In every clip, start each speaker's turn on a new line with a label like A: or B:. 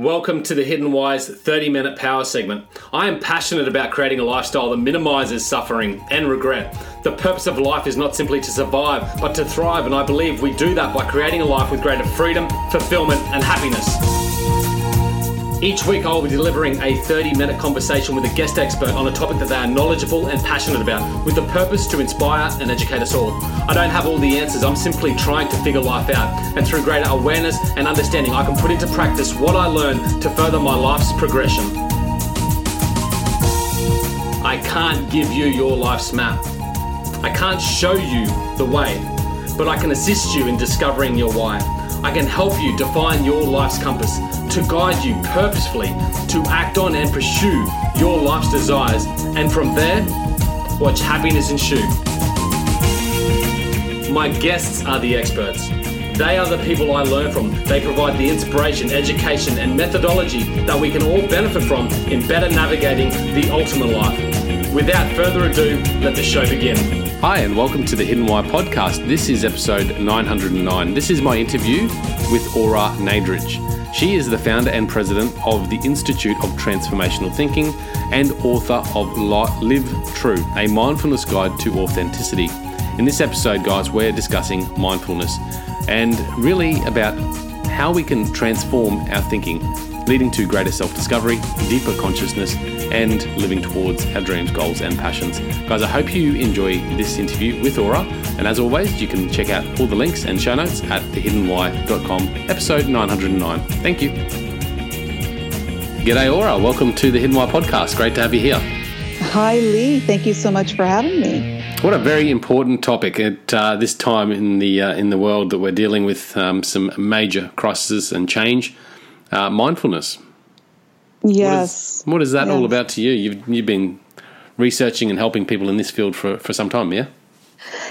A: Welcome to the Hidden Why's 30 minute power segment. I am passionate about creating a lifestyle that minimizes suffering and regret. The purpose of life is not simply to survive, but to thrive, and I believe we do that by creating a life with greater freedom, fulfillment, and happiness. Each week, I will be delivering a 30 minute conversation with a guest expert on a topic that they are knowledgeable and passionate about, with the purpose to inspire and educate us all. I don't have all the answers, I'm simply trying to figure life out. And through greater awareness and understanding, I can put into practice what I learn to further my life's progression. I can't give you your life's map. I can't show you the way, but I can assist you in discovering your why. I can help you define your life's compass to guide you purposefully to act on and pursue your life's desires, and from there, watch happiness ensue. My guests are the experts. They are the people I learn from. They provide the inspiration, education, and methodology that we can all benefit from in better navigating the ultimate life. Without further ado, let the show begin. Hi, and welcome to the Hidden Why podcast. This is episode 909. This is my interview with Ora Nadrich. She is the founder and president of the Institute of Transformational Thinking and author of Live True, a mindfulness guide to authenticity. In this episode, guys, we're discussing mindfulness and really about how we can transform our thinking, leading to greater self discovery, deeper consciousness, and living towards our dreams, goals, and passions. Guys, I hope you enjoy this interview with Ora. And as always, you can check out all the links and show notes at thehiddenwhy.com, episode 909. Thank you. G'day, Ora. Welcome to the Hidden Why podcast. Great to have you here.
B: Hi, Lee. Thank you so much for having me.
A: What a very important topic at uh, this time in the uh, in the world that we're dealing with um, some major crises and change. Uh, mindfulness.
B: Yes.
A: What is, what is that yes. all about to you? You've you've been researching and helping people in this field for, for some time, yeah?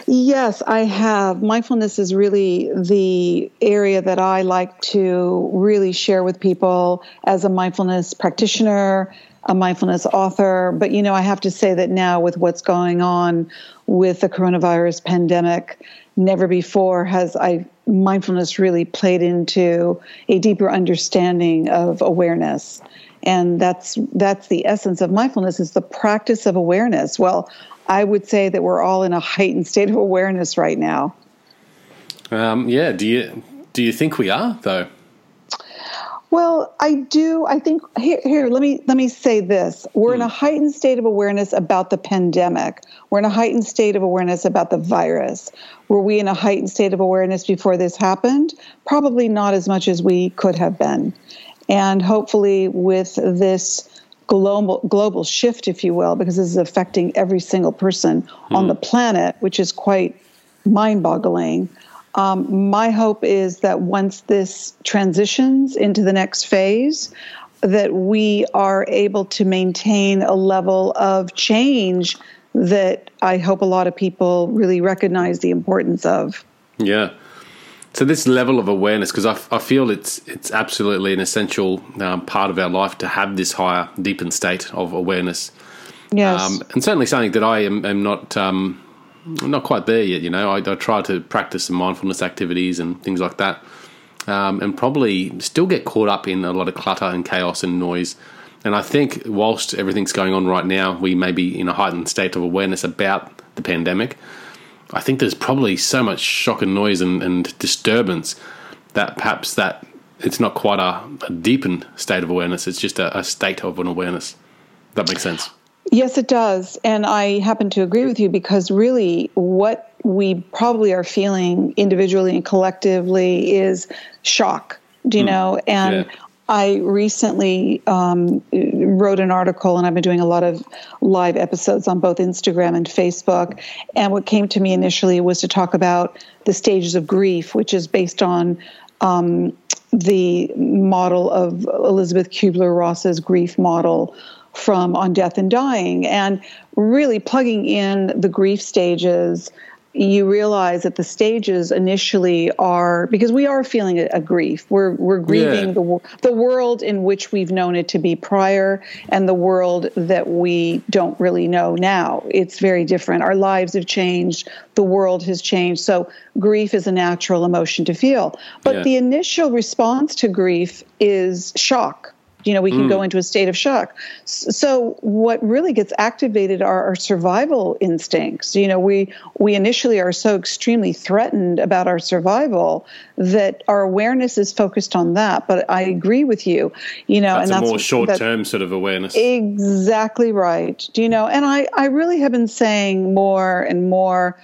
B: Yes, I have. Mindfulness is really the area that I like to really share with people as a mindfulness practitioner, a mindfulness author. But, you know, I have to say that now with what's going on with the coronavirus pandemic, never before has I mindfulness really played into a deeper understanding of awareness and that's that's the essence of mindfulness is the practice of awareness well I would say that we're all in a heightened state of awareness right now.
A: Um, yeah. Do you do you think we are though?
B: Well, I do. I think here, here. Let me let me say this: we're in a hmm. heightened state of awareness about the pandemic. We're in a heightened state of awareness about the virus. Were we in a heightened state of awareness before this happened? Probably not as much as we could have been. And hopefully, with this global global shift, if you will, because this is affecting every single person mm. on the planet, which is quite mind-boggling. Um, my hope is that once this transitions into the next phase, that we are able to maintain a level of change that I hope a lot of people really recognize the importance of.
A: Yeah. So this level of awareness, because I, I feel it's it's absolutely an essential um, part of our life to have this higher, deepened state of awareness.
B: Yes, um,
A: and certainly something that I am, am not um, not quite there yet. You know, I, I, try to practice some mindfulness activities and things like that, um, and probably still get caught up in a lot of clutter and chaos and noise. And I think whilst everything's going on right now, we may be in a heightened state of awareness about the pandemic. I think there's probably so much shock and noise and, and disturbance that perhaps that it's not quite a, a deepened state of awareness. It's just a, a state of an awareness. That makes sense.
B: Yes, it does. And I happen to agree with you because really what we probably are feeling individually and collectively is shock, do you mm. know? And yeah. I recently um, wrote an article, and I've been doing a lot of live episodes on both Instagram and Facebook. And what came to me initially was to talk about the stages of grief, which is based on um, the model of Elisabeth Kübler-Ross's grief model from On Death and Dying, and really plugging in the grief stages you realize that the stages initially are because we are feeling a, a grief. We're we're grieving yeah. the the world in which we've known it to be prior and the world that we don't really know now. It's very different. Our lives have changed. The world has changed. So grief is a natural emotion to feel. But yeah. the initial response to grief is shock you know we can mm. go into a state of shock. So what really gets activated are our survival instincts. You know we we initially are so extremely threatened about our survival that our awareness is focused on that. But i agree with you you know
A: that's
B: and
A: a that's more short term sort of awareness.
B: Exactly right. Do you know and i i really have been saying more and more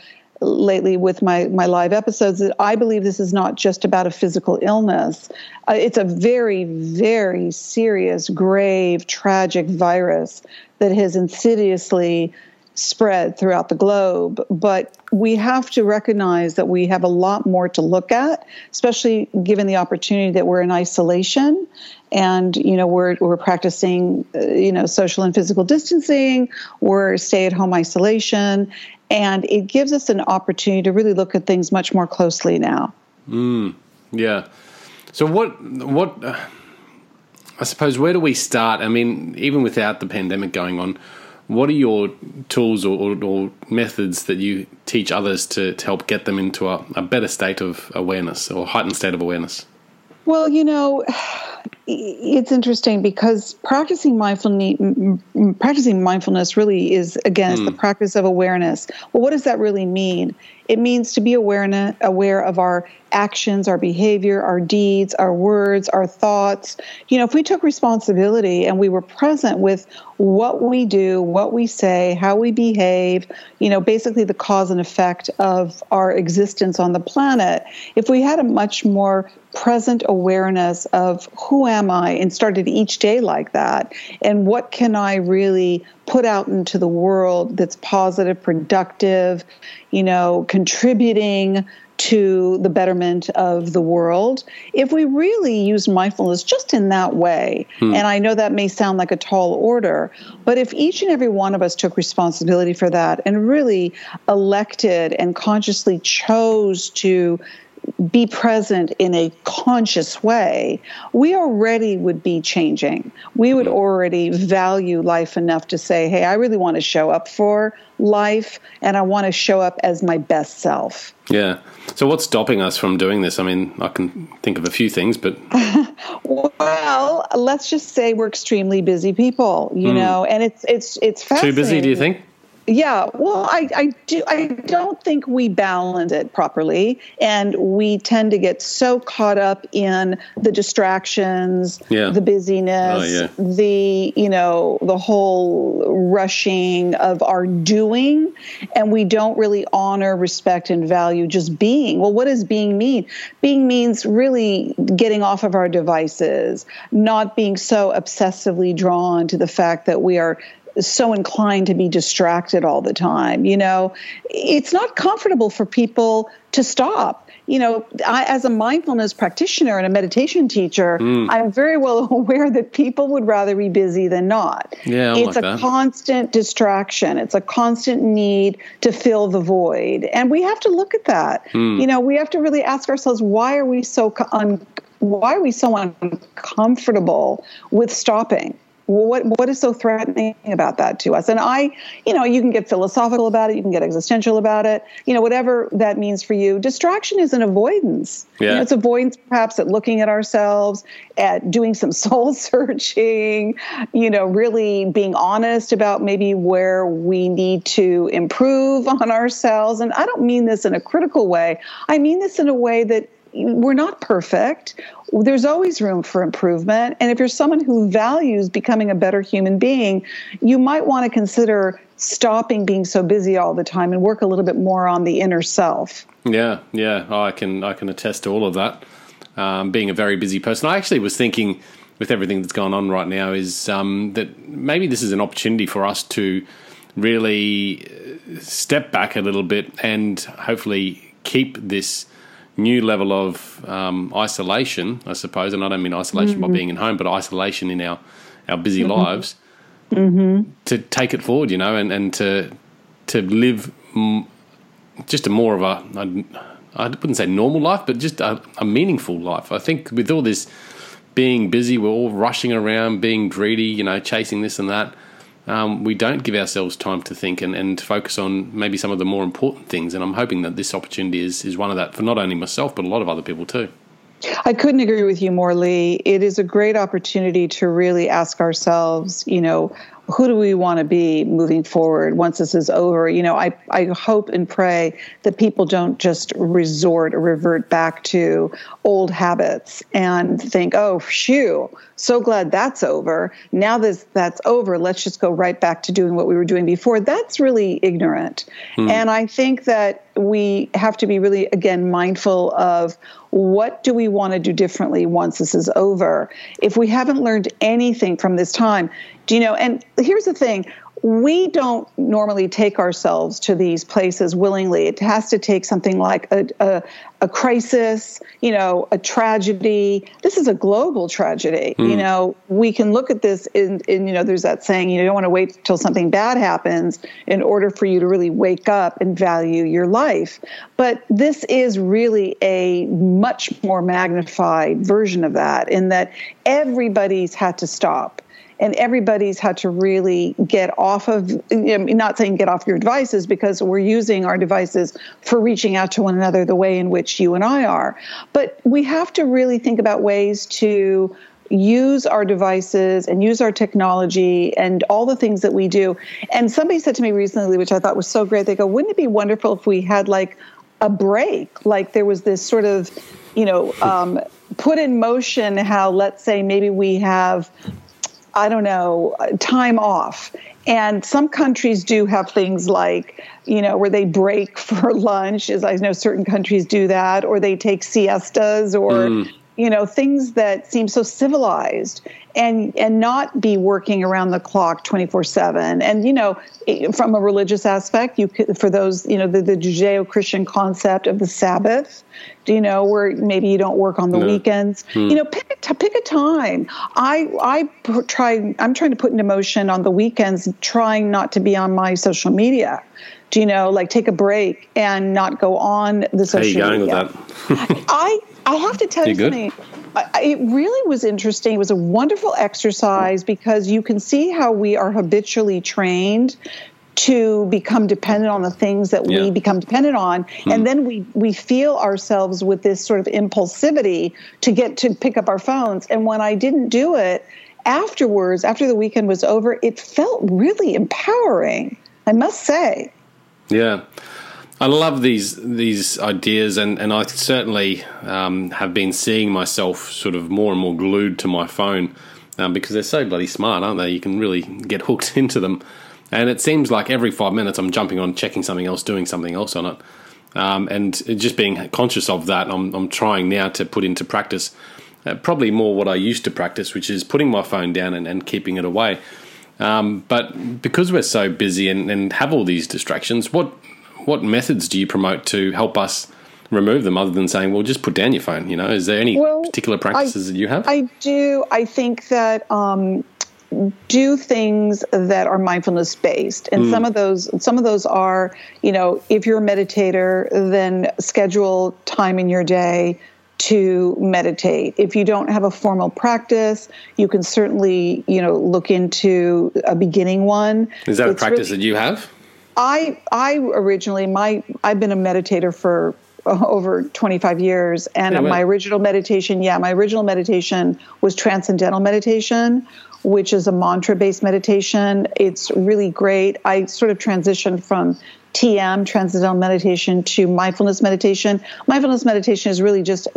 B: lately with my my live episodes that I believe this is not just about a physical illness. Uh, it's a very very serious, grave, tragic virus that has insidiously spread throughout the globe. But we have to recognize that we have a lot more to look at, especially given the opportunity that we're in isolation and you know we're we're practicing uh, you know social and physical distancing we're stay at home isolation and it gives us an opportunity to really look at things much more closely now.
A: Mm, yeah. So what what uh, I suppose where do we start? I mean, even without the pandemic going on, what are your tools or, or, or methods that you teach others to, to help get them into a, a better state of awareness or heightened state of awareness?
B: Well, you know, it's interesting because practicing mindfulness practicing mindfulness really is again mm. the practice of awareness. Well what does that really mean? It means to be aware aware of our actions our behavior our deeds our words our thoughts. You know if we took responsibility and we were present with what we do what we say how we behave you know basically the cause and effect of our existence on the planet if we had a much more present awareness of who am I and started each day like that? And what can I really put out into the world that's positive, productive, you know, contributing to the betterment of the world if we really use mindfulness just in that way. Hmm. And I know that may sound like a tall order, but if each and every one of us took responsibility for that and really elected and consciously chose to be present in a conscious way, we already would be changing. We would mm-hmm. already value life enough to say, hey, I really want to show up for life and I want to show up as my best self.
A: Yeah. So, what's stopping us from doing this? I mean, I can think of a few things, but.
B: well, let's just say we're extremely busy people, you mm. know, and it's, it's, it's
A: fascinating. Too busy, do you think?
B: Yeah, well, I, I do. I don't think we balance it properly, and we tend to get so caught up in the distractions, yeah. the busyness, oh, yeah. the you know the whole rushing of our doing, and we don't really honor, respect, and value just being. Well, what does being mean? Being means really getting off of our devices, not being so obsessively drawn to the fact that we are so inclined to be distracted all the time. You know, it's not comfortable for people to stop. You know, I, as a mindfulness practitioner and a meditation teacher, mm. I'm very well aware that people would rather be busy than not.
A: Yeah,
B: it's
A: like
B: a
A: that.
B: constant distraction. It's a constant need to fill the void, and we have to look at that. Mm. You know, we have to really ask ourselves why are we so un- why are we so uncomfortable with stopping? What what is so threatening about that to us? And i you know you can get philosophical about it you can get existential about it you know whatever that means for you. Distraction is an avoidance.
A: Yeah.
B: You know, it's avoidance perhaps at looking at ourselves at doing some soul searching you know really being honest about maybe where we need to improve on ourselves. And i don't mean this in a critical way. I mean this in a way that we're not perfect. There's always room for improvement. And if you're someone who values becoming a better human being, you might want to consider stopping being so busy all the time and work a little bit more on the inner self.
A: Yeah, yeah, oh, I can I can attest to all of that. Um, being a very busy person, I actually was thinking with everything that's going on right now is um, that maybe this is an opportunity for us to really uh, step back a little bit and hopefully keep this new level of um, isolation, I suppose, and I don't mean isolation mm-hmm. by being in home, but isolation in our our busy mm-hmm. lives,
B: mm-hmm.
A: to take it forward, you know, and, and to to live m-
C: just a more of a, a I wouldn't say normal life, but just a, a meaningful life. I think with all this being busy, we're all rushing around, being greedy, you know, chasing this and that. Um, we don't give ourselves time to think and, and focus on maybe some of the more important things. And I'm hoping that this opportunity is, is one of that for not only myself, but a lot of other people too.
B: I couldn't agree with you more, Lee. It is a great opportunity to really ask ourselves, you know, who do we want to be moving forward once this is over? You know, I, I hope and pray that people don't just resort or revert back to old habits and think, oh, phew, so glad that's over. Now this that's over, let's just go right back to doing what we were doing before. That's really ignorant. Hmm. And I think that we have to be really, again, mindful of what do we want to do differently once this is over? If we haven't learned anything from this time, do you know? And here's the thing we don't normally take ourselves to these places willingly. It has to take something like a, a, a crisis, you know, a tragedy. This is a global tragedy. Mm. You know, we can look at this in, in, you know, there's that saying, you don't want to wait till something bad happens in order for you to really wake up and value your life. But this is really a much more magnified version of that in that everybody's had to stop and everybody's had to really get off of you know, not saying get off your devices because we're using our devices for reaching out to one another the way in which you and I are. But we have to really think about ways to use our devices and use our technology and all the things that we do. And somebody said to me recently which I thought was so great they go wouldn't it be wonderful if we had like a break? Like there was this sort of you know um, put in motion how let's say maybe we have I don't know, time off. And some countries do have things like, you know, where they break for lunch, as I know certain countries do that, or they take siestas or, mm. You know, things that seem so civilized and and not be working around the clock 24/7 and you know from a religious aspect you could, for those you know the, the Judeo-Christian concept of the Sabbath do you know where maybe you don't work on the no. weekends hmm. you know pick a, pick a time I I try I'm trying to put into motion on the weekends trying not to be on my social media do you know like take a break and not go on the social media.
C: How you
B: going
C: with that
B: I I have to tell you, something it really was interesting. It was a wonderful exercise because you can see how we are habitually trained to become dependent on the things that yeah. we become dependent on hmm. and then we we feel ourselves with this sort of impulsivity to get to pick up our phones and when I didn't do it afterwards after the weekend was over it felt really empowering I must say
C: yeah I love these these ideas, and, and I certainly um, have been seeing myself sort of more and more glued to my phone um, because they're so bloody smart, aren't they? You can really get hooked into them, and it seems like every five minutes I'm jumping on, checking something else, doing something else on it, um, and just being conscious of that. I'm, I'm trying now to put into practice uh, probably more what I used to practice, which is putting my phone down and, and keeping it away. Um, but because we're so busy and, and have all these distractions, what what methods do you promote to help us remove them other than saying, well, just put down your phone? You know, is there any well, particular practices
B: I,
C: that you have?
B: I do. I think that um, do things that are mindfulness based and mm. some of those some of those are you know if you're a meditator then schedule time in your day to meditate if you don't have a formal practice you can certainly you know look into a beginning one
C: is that it's a practice really, that you have
B: I I originally my I've been a meditator for uh, over 25 years and yeah, my original meditation yeah my original meditation was transcendental meditation which is a mantra based meditation. It's really great. I sort of transitioned from tm transcendental meditation to mindfulness meditation. Mindfulness meditation is really just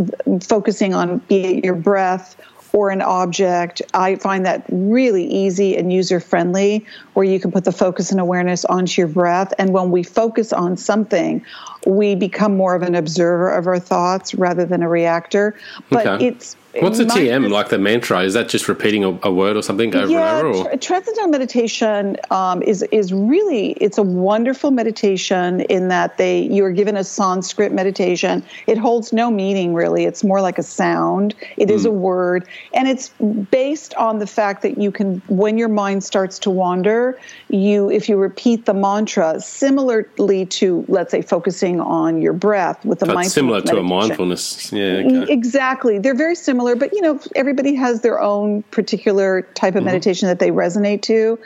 B: focusing on be it your breath or an object. I find that really easy and user friendly, where you can put the focus and awareness onto your breath. And when we focus on something, we become more of an observer of our thoughts rather than a reactor. But okay. it's
C: What's a TM like the mantra? Is that just repeating a, a word or something over
B: yeah,
C: and over?
B: Or? Transcendental meditation um, is is really it's a wonderful meditation in that they you are given a Sanskrit meditation. It holds no meaning really. It's more like a sound. It mm. is a hmm. word, and it's based on the fact that you can when your mind starts to wander you if you repeat the mantra similarly to let's say focusing on your breath with the
C: That's similar to a mindfulness yeah
B: okay. exactly they're very similar but you know everybody has their own particular type of mm-hmm. meditation that they resonate to.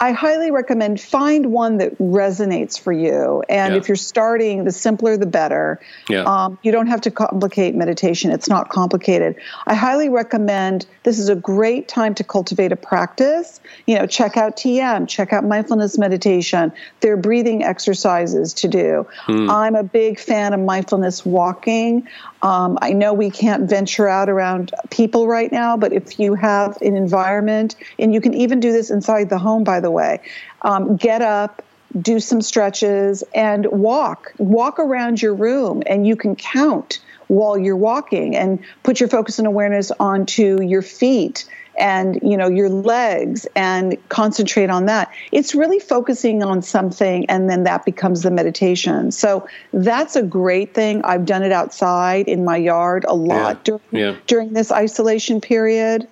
B: I highly recommend find one that resonates for you. And yeah. if you're starting the simpler the better.
C: Yeah. Um,
B: you don't have to complicate meditation. It's not complicated. I highly recommend this is a great time to cultivate a practice. You know check out tm check out mindfulness meditation. There are breathing exercises to do. Mm. i'm a big fan of mindfulness walking um, I know we can't venture out around people right now, but if you have an environment, and you can even do this inside the home, by the way, um, get up, do some stretches, and walk. Walk around your room, and you can count while you're walking and put your focus and awareness onto your feet and you know your legs and concentrate on that it's really focusing on something and then that becomes the meditation so that's a great thing i've done it outside in my yard a lot
C: yeah.
B: during,
C: yeah.
B: during this isolation period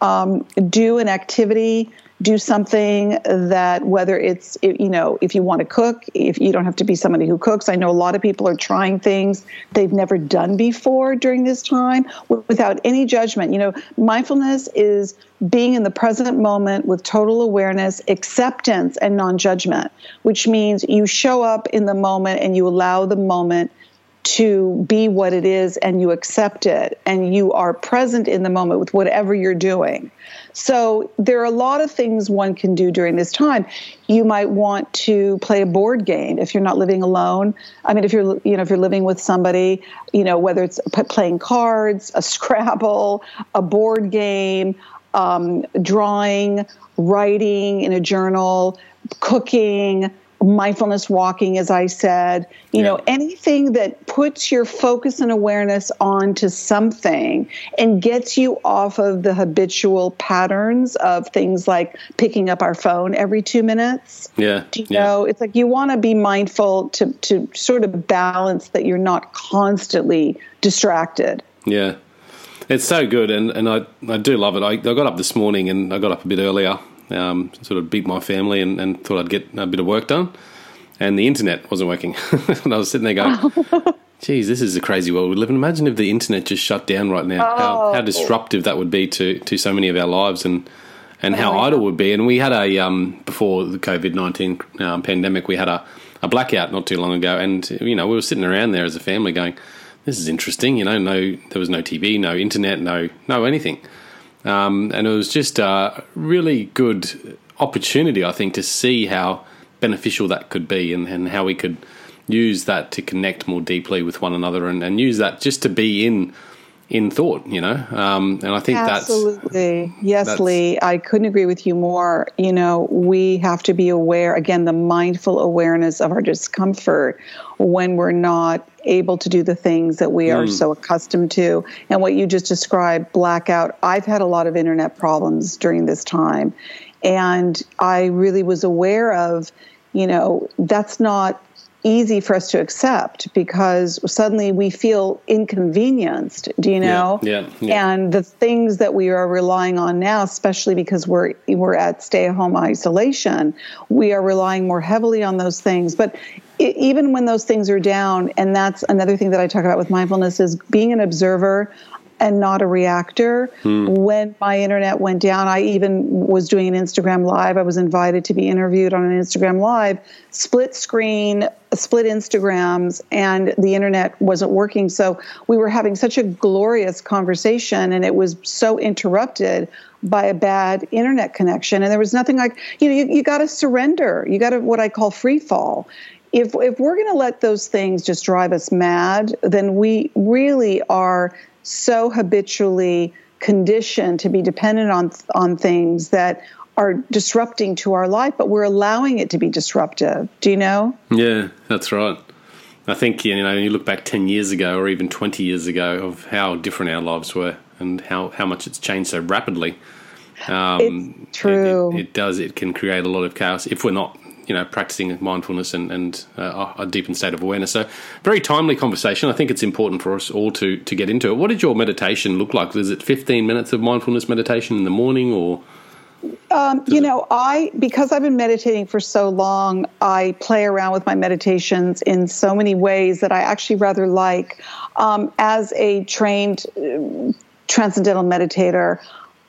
B: um, do an activity do something that whether it's you know if you want to cook if you don't have to be somebody who cooks. I know a lot of people are trying things they've never done before during this time without any judgment. You know mindfulness is being in the present moment with total awareness acceptance and non-judgment which means you show up in the moment and you allow the moment to be what it is and you accept it and you are present in the moment with whatever you're doing. So there are a lot of things one can do during this time. You might want to play a board game if you're not living alone. I mean if you're you know if you're living with somebody, you know whether it's playing cards, a Scrabble, a board game, um, drawing, writing in a journal, cooking, mindfulness walking, as I said, you yeah. know, anything that puts your focus and awareness onto something and gets you off of the habitual patterns of things like picking up our phone every two minutes.
C: Yeah.
B: Do you
C: yeah.
B: know, it's like you want to be mindful to, to sort of balance that you're not constantly distracted.
C: Yeah. It's so good, and, and I, I do love it. I, I got up this morning and I got up a bit earlier um, sort of beat my family and, and, thought I'd get a bit of work done. And the internet wasn't working. and I was sitting there going, geez, this is a crazy world we live in. Imagine if the internet just shut down right now. Oh. How, how, disruptive that would be to, to so many of our lives and and how oh, idle would be. And we had a, um, before the COVID 19 um, pandemic, we had a, a blackout not too long ago. And, you know, we were sitting around there as a family going, this is interesting. You know, no, there was no TV, no internet, no, no anything. Um, and it was just a really good opportunity, I think, to see how beneficial that could be and, and how we could use that to connect more deeply with one another and, and use that just to be in in thought, you know. Um, and I think that's
B: absolutely that's, yes, that's, Lee. I couldn't agree with you more. You know, we have to be aware again, the mindful awareness of our discomfort when we're not able to do the things that we are mm. so accustomed to. And what you just described, blackout. I've had a lot of internet problems during this time, and I really was aware of. You know, that's not easy for us to accept because suddenly we feel inconvenienced do you know
C: yeah, yeah, yeah,
B: and the things that we are relying on now especially because we're we're at stay at home isolation we are relying more heavily on those things but it, even when those things are down and that's another thing that I talk about with mindfulness is being an observer and not a reactor. Hmm. When my internet went down, I even was doing an Instagram live. I was invited to be interviewed on an Instagram live, split screen, split Instagrams, and the internet wasn't working. So we were having such a glorious conversation, and it was so interrupted by a bad internet connection. And there was nothing like, you know, you, you got to surrender. You got to what I call free fall if if we're going to let those things just drive us mad, then we really are so habitually conditioned to be dependent on on things that are disrupting to our life, but we're allowing it to be disruptive. Do you know?
C: Yeah, that's right. I think you know you look back ten years ago or even twenty years ago of how different our lives were and how how much it's changed so rapidly.
B: Um, it's true.
C: It, it, it, does. It can create a lot of chaos if we're not you know, practicing mindfulness and, and uh, a deepened state of awareness. So, very timely conversation. I think it's important for us all to to get into it. What did your meditation look like? Is it 15 minutes of mindfulness meditation in the morning, or
B: um, you know, I because I've been meditating for so long, I play around with my meditations in so many ways that I actually rather like. Um, as a trained uh, transcendental meditator,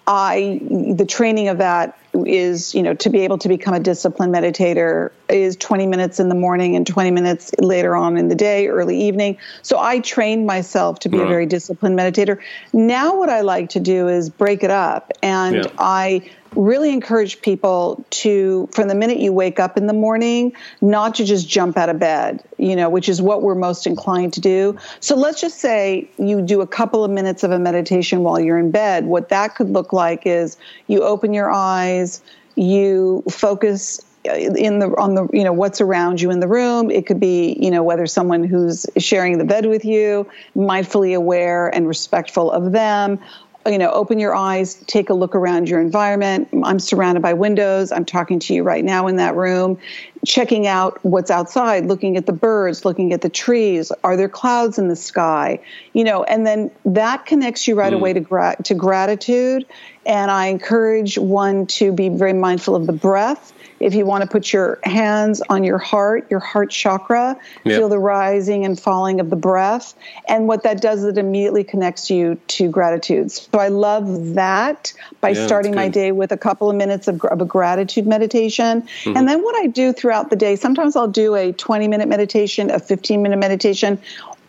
B: I the training of that is you know to be able to become a disciplined meditator is 20 minutes in the morning and 20 minutes later on in the day early evening. So i trained myself to be a mm. very disciplined meditator. Now what i like to do is break it up and yeah. i really encourage people to, from the minute you wake up in the morning, not to just jump out of bed, you know, which is what we're most inclined to do. So let's just say you do a couple of minutes of a meditation while you're in bed. What that could look like is you open your eyes, you focus uh, in the on the you know what's around you in the room it could be you know whether someone who's sharing the bed with you mindfully aware and respectful of them you know, open your eyes, take a look around your environment. I'm surrounded by windows. I'm talking to you right now in that room, checking out what's outside, looking at the birds, looking at the trees. Are there clouds in the sky? You know, and then that connects you right mm. away to gra- to gratitude. And I encourage one to be very mindful of the breath if you want to put your hands on your heart, your heart chakra, yep. feel the rising and falling of the breath. And what that does is it immediately connects you to gratitude. So I love that by yeah, starting my day with a couple of minutes of, of a gratitude meditation. Mm-hmm. And then what I do throughout the day, sometimes I'll do a 20 minute meditation, a 15 minute meditation,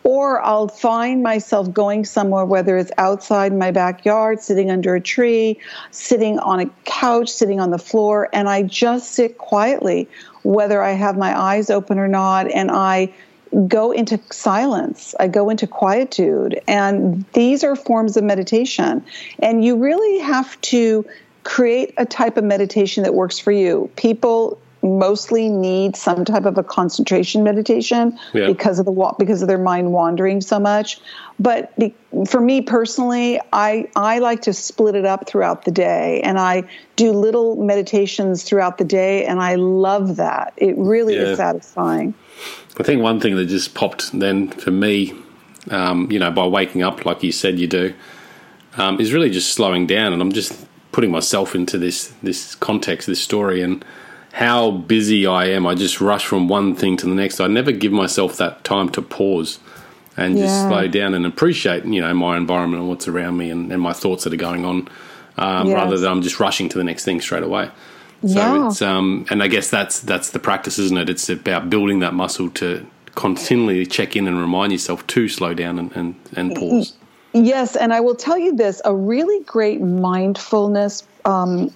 B: or I'll find myself going somewhere, whether it's outside my backyard, sitting under a tree, sitting on a couch, sitting on the floor, and I just sit quietly, whether I have my eyes open or not, and I go into silence. I go into quietude. And these are forms of meditation. And you really have to create a type of meditation that works for you. People mostly need some type of a concentration meditation yeah. because of the because of their mind wandering so much. But for me personally, I I like to split it up throughout the day, and I do little meditations throughout the day, and I love that. It really yeah. is satisfying.
C: I think one thing that just popped then for me, um, you know, by waking up like you said you do, um, is really just slowing down, and I'm just putting myself into this this context, this story, and how busy I am. I just rush from one thing to the next. I never give myself that time to pause and just slow down and appreciate, you know, my environment and what's around me and, and my thoughts that are going on, um, yes. rather than I'm just rushing to the next thing straight away. So yeah. it's um, and I guess that's that's the practice, isn't it? It's about building that muscle to continually check in and remind yourself to slow down and, and, and pause.
B: Yes, and I will tell you this: a really great mindfulness um,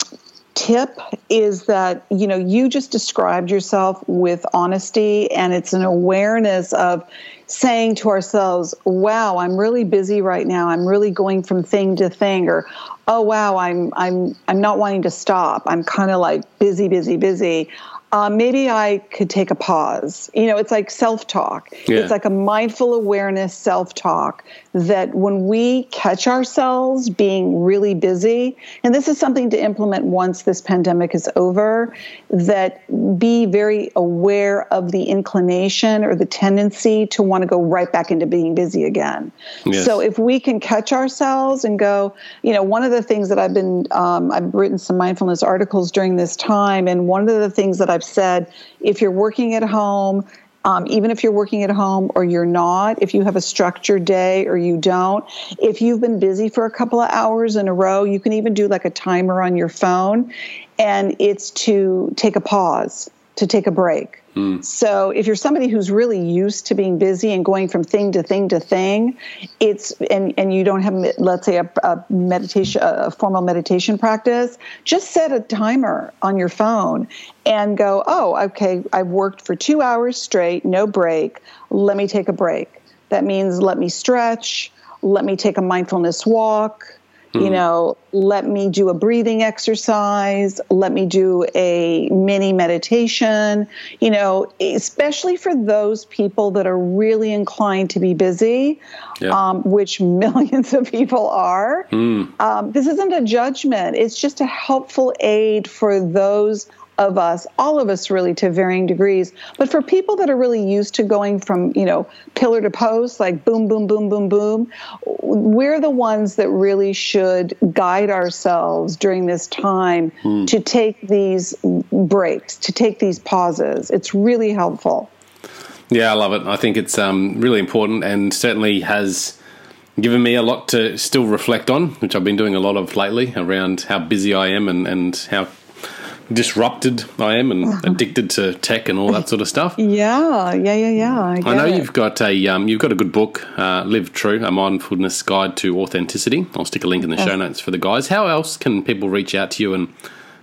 B: tip is that you know you just described yourself with honesty and it's an awareness of saying to ourselves wow i'm really busy right now. I'm really going from thing to thing or oh wow i'm i'm i'm not wanting to stop. I'm kind of like busy busy busy uh, maybe I could take a pause. You know, it's like self talk. Yeah. It's like a mindful awareness self talk that when we catch ourselves being really busy, and this is something to implement once this pandemic is over, that be very aware of the inclination or the tendency to want to go right back into being busy again. Yes. So if we can catch ourselves and go, you know, one of the things that I've been, um, I've written some mindfulness articles during this time, and one of the things that I've I've said if you're working at home, um, even if you're working at home or you're not, if you have a structured day or you don't, if you've been busy for a couple of hours in a row, you can even do like a timer on your phone. And it's to take a pause, to take a break. Mm. So if you're somebody who's really used to being busy and going from thing to thing to thing, it's and and you don't have let's say a, a meditation a formal meditation practice, just set a timer on your phone and go, "Oh, okay, I've worked for 2 hours straight, no break. Let me take a break." That means let me stretch, let me take a mindfulness walk, Mm-hmm. You know, let me do a breathing exercise, let me do a mini meditation, you know, especially for those people that are really inclined to be busy, yeah. um, which millions of people are. Mm. Um, this isn't a judgment, it's just a helpful aid for those of us, all of us really to varying degrees. But for people that are really used to going from, you know, pillar to post, like boom, boom, boom, boom, boom, we're the ones that really should guide ourselves during this time mm. to take these breaks, to take these pauses. It's really helpful.
C: Yeah, I love it. I think it's um, really important and certainly has given me a lot to still reflect on, which I've been doing a lot of lately around how busy I am and, and how disrupted I am and uh-huh. addicted to tech and all that sort of stuff.
B: Yeah, yeah, yeah, yeah. I,
C: I know
B: it.
C: you've got a um, you've got a good book, uh, Live True: A Mindfulness Guide to Authenticity. I'll stick a link in the show notes for the guys. How else can people reach out to you and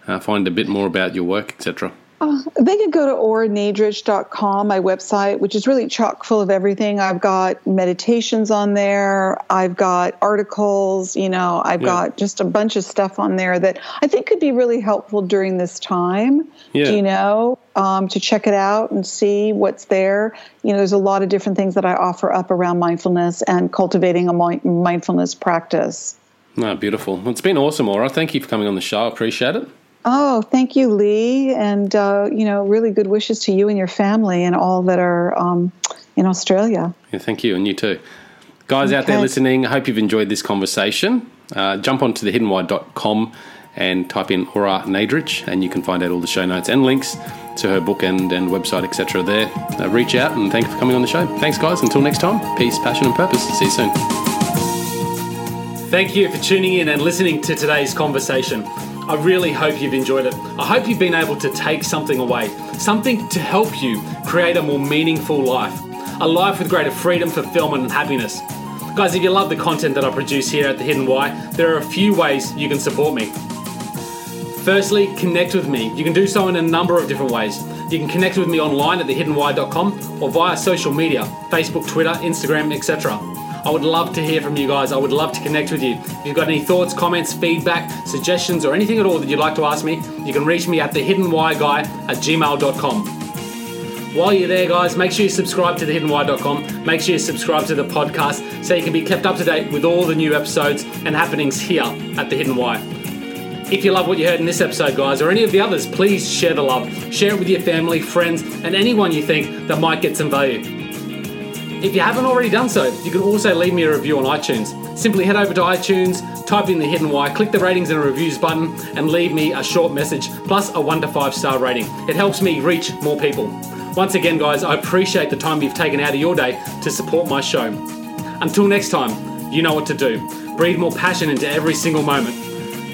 C: uh, find a bit more about your work, etc.?
B: Uh, they can go to oranadrich.com, my website, which is really chock full of everything. I've got meditations on there. I've got articles, you know, I've yeah. got just a bunch of stuff on there that I think could be really helpful during this time, yeah. you know, um, to check it out and see what's there. You know, there's a lot of different things that I offer up around mindfulness and cultivating a mindfulness practice.
C: No, beautiful. Well, it's been awesome, Ora. Thank you for coming on the show. I appreciate it.
B: Oh, thank you, Lee, and uh, you know, really good wishes to you and your family and all that are um, in Australia.
C: Yeah, thank you, and you too, guys okay. out there listening. I hope you've enjoyed this conversation. Uh, jump onto thehiddenwhy.com and type in Ora Nadrich, and you can find out all the show notes and links to her book and, and website, etc. There, uh, reach out and thank you for coming on the show. Thanks, guys. Until next time, peace, passion, and purpose. See you soon.
A: Thank you for tuning in and listening to today's conversation. I really hope you've enjoyed it. I hope you've been able to take something away, something to help you create a more meaningful life, a life with greater freedom, fulfillment, and happiness. Guys, if you love the content that I produce here at The Hidden Why, there are a few ways you can support me. Firstly, connect with me. You can do so in a number of different ways. You can connect with me online at thehiddenwhy.com or via social media Facebook, Twitter, Instagram, etc. I would love to hear from you guys. I would love to connect with you. If you've got any thoughts, comments, feedback, suggestions, or anything at all that you'd like to ask me, you can reach me at thehiddenwhyguy at gmail.com. While you're there, guys, make sure you subscribe to thehiddenwhy.com. Make sure you subscribe to the podcast so you can be kept up to date with all the new episodes and happenings here at The Hidden Why. If you love what you heard in this episode, guys, or any of the others, please share the love. Share it with your family, friends, and anyone you think that might get some value. If you haven't already done so, you can also leave me a review on iTunes. Simply head over to iTunes, type in the hidden why, click the ratings and reviews button, and leave me a short message plus a 1 to 5 star rating. It helps me reach more people. Once again, guys, I appreciate the time you've taken out of your day to support my show. Until next time, you know what to do. Breathe more passion into every single moment.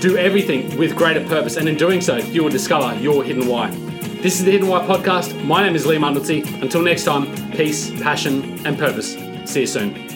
A: Do everything with greater purpose, and in doing so, you will discover your hidden why. This is the Hidden Why Podcast. My name is Lee Mundelsey. Until next time, peace, passion, and purpose. See you soon.